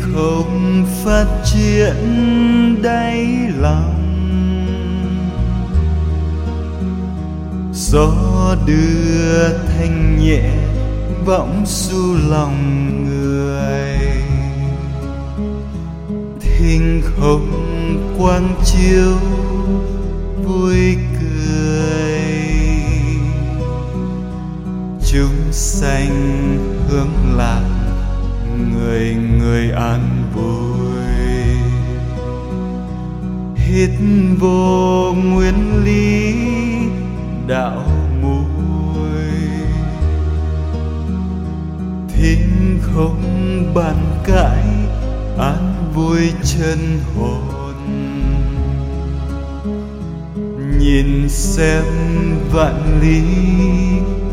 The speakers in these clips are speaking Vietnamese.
không phát triển đáy lòng. Gió đưa thanh nhẹ võng du lòng người. Thinh không quang chiếu vui cười. Chúng sanh hướng lạc người người an vui. Hít vô nguyên lý đạo mùi. Thính không bàn cãi, an vui chân hồn. Nhìn xem vạn lý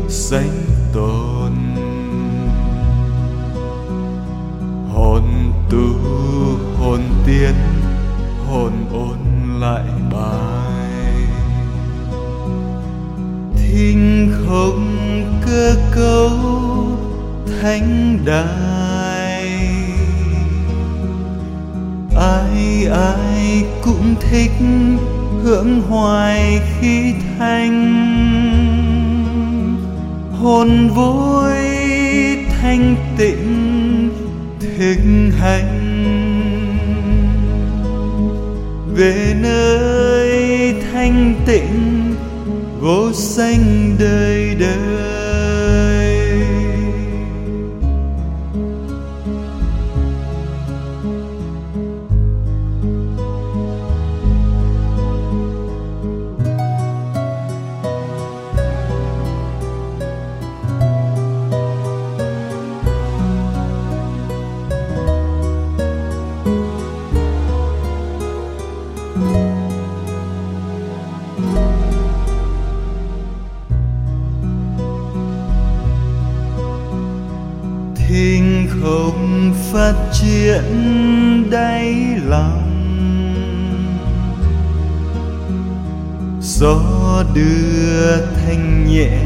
sanh tồn. Tu hồn tiến hồn ôn lại bài. Thinh không cơ cấu thánh đài, ai ai cũng thích hưởng hoài khi thanh. Hồn vui thanh tịnh thực hành. Về nơi thanh tịnh phát triển đáy lòng. Gió đưa thanh nhẹ,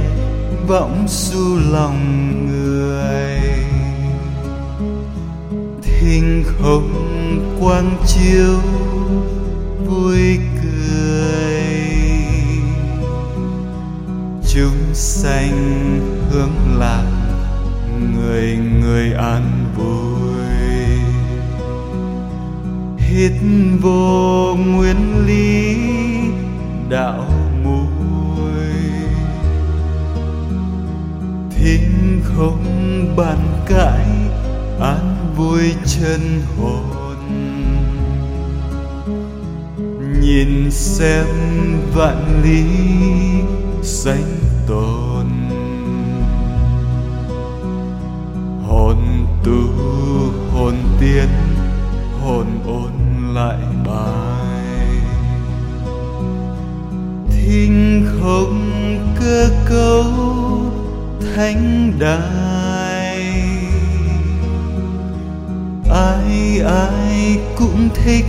võng du lòng người. Thinh không quang chiếu, vui cười. Chúng sanh hướng lạc, người người an vui hít vô nguyên lý đạo mùi thinh không bàn cãi, an vui chân hồn. Nhìn xem vạn lý sanh tồn. Hồn tu, hồn tiến hồn ôn lại bài. Thinh không cơ cấu thánh đài. Ai ai cũng thích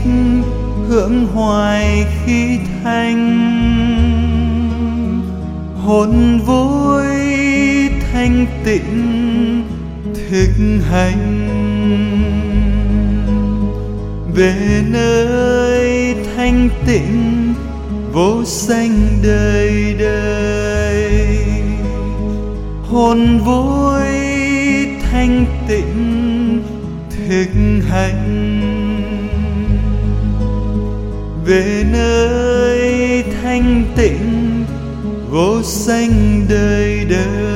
hưởng hoài khi thanh. Hồn vui thanh tịnh thực hành về nơi thanh tịnh, vô sanh đời đời. Hồn vui thanh tịnh, thực hành. Về nơi thanh tịnh, vô sanh đời đời.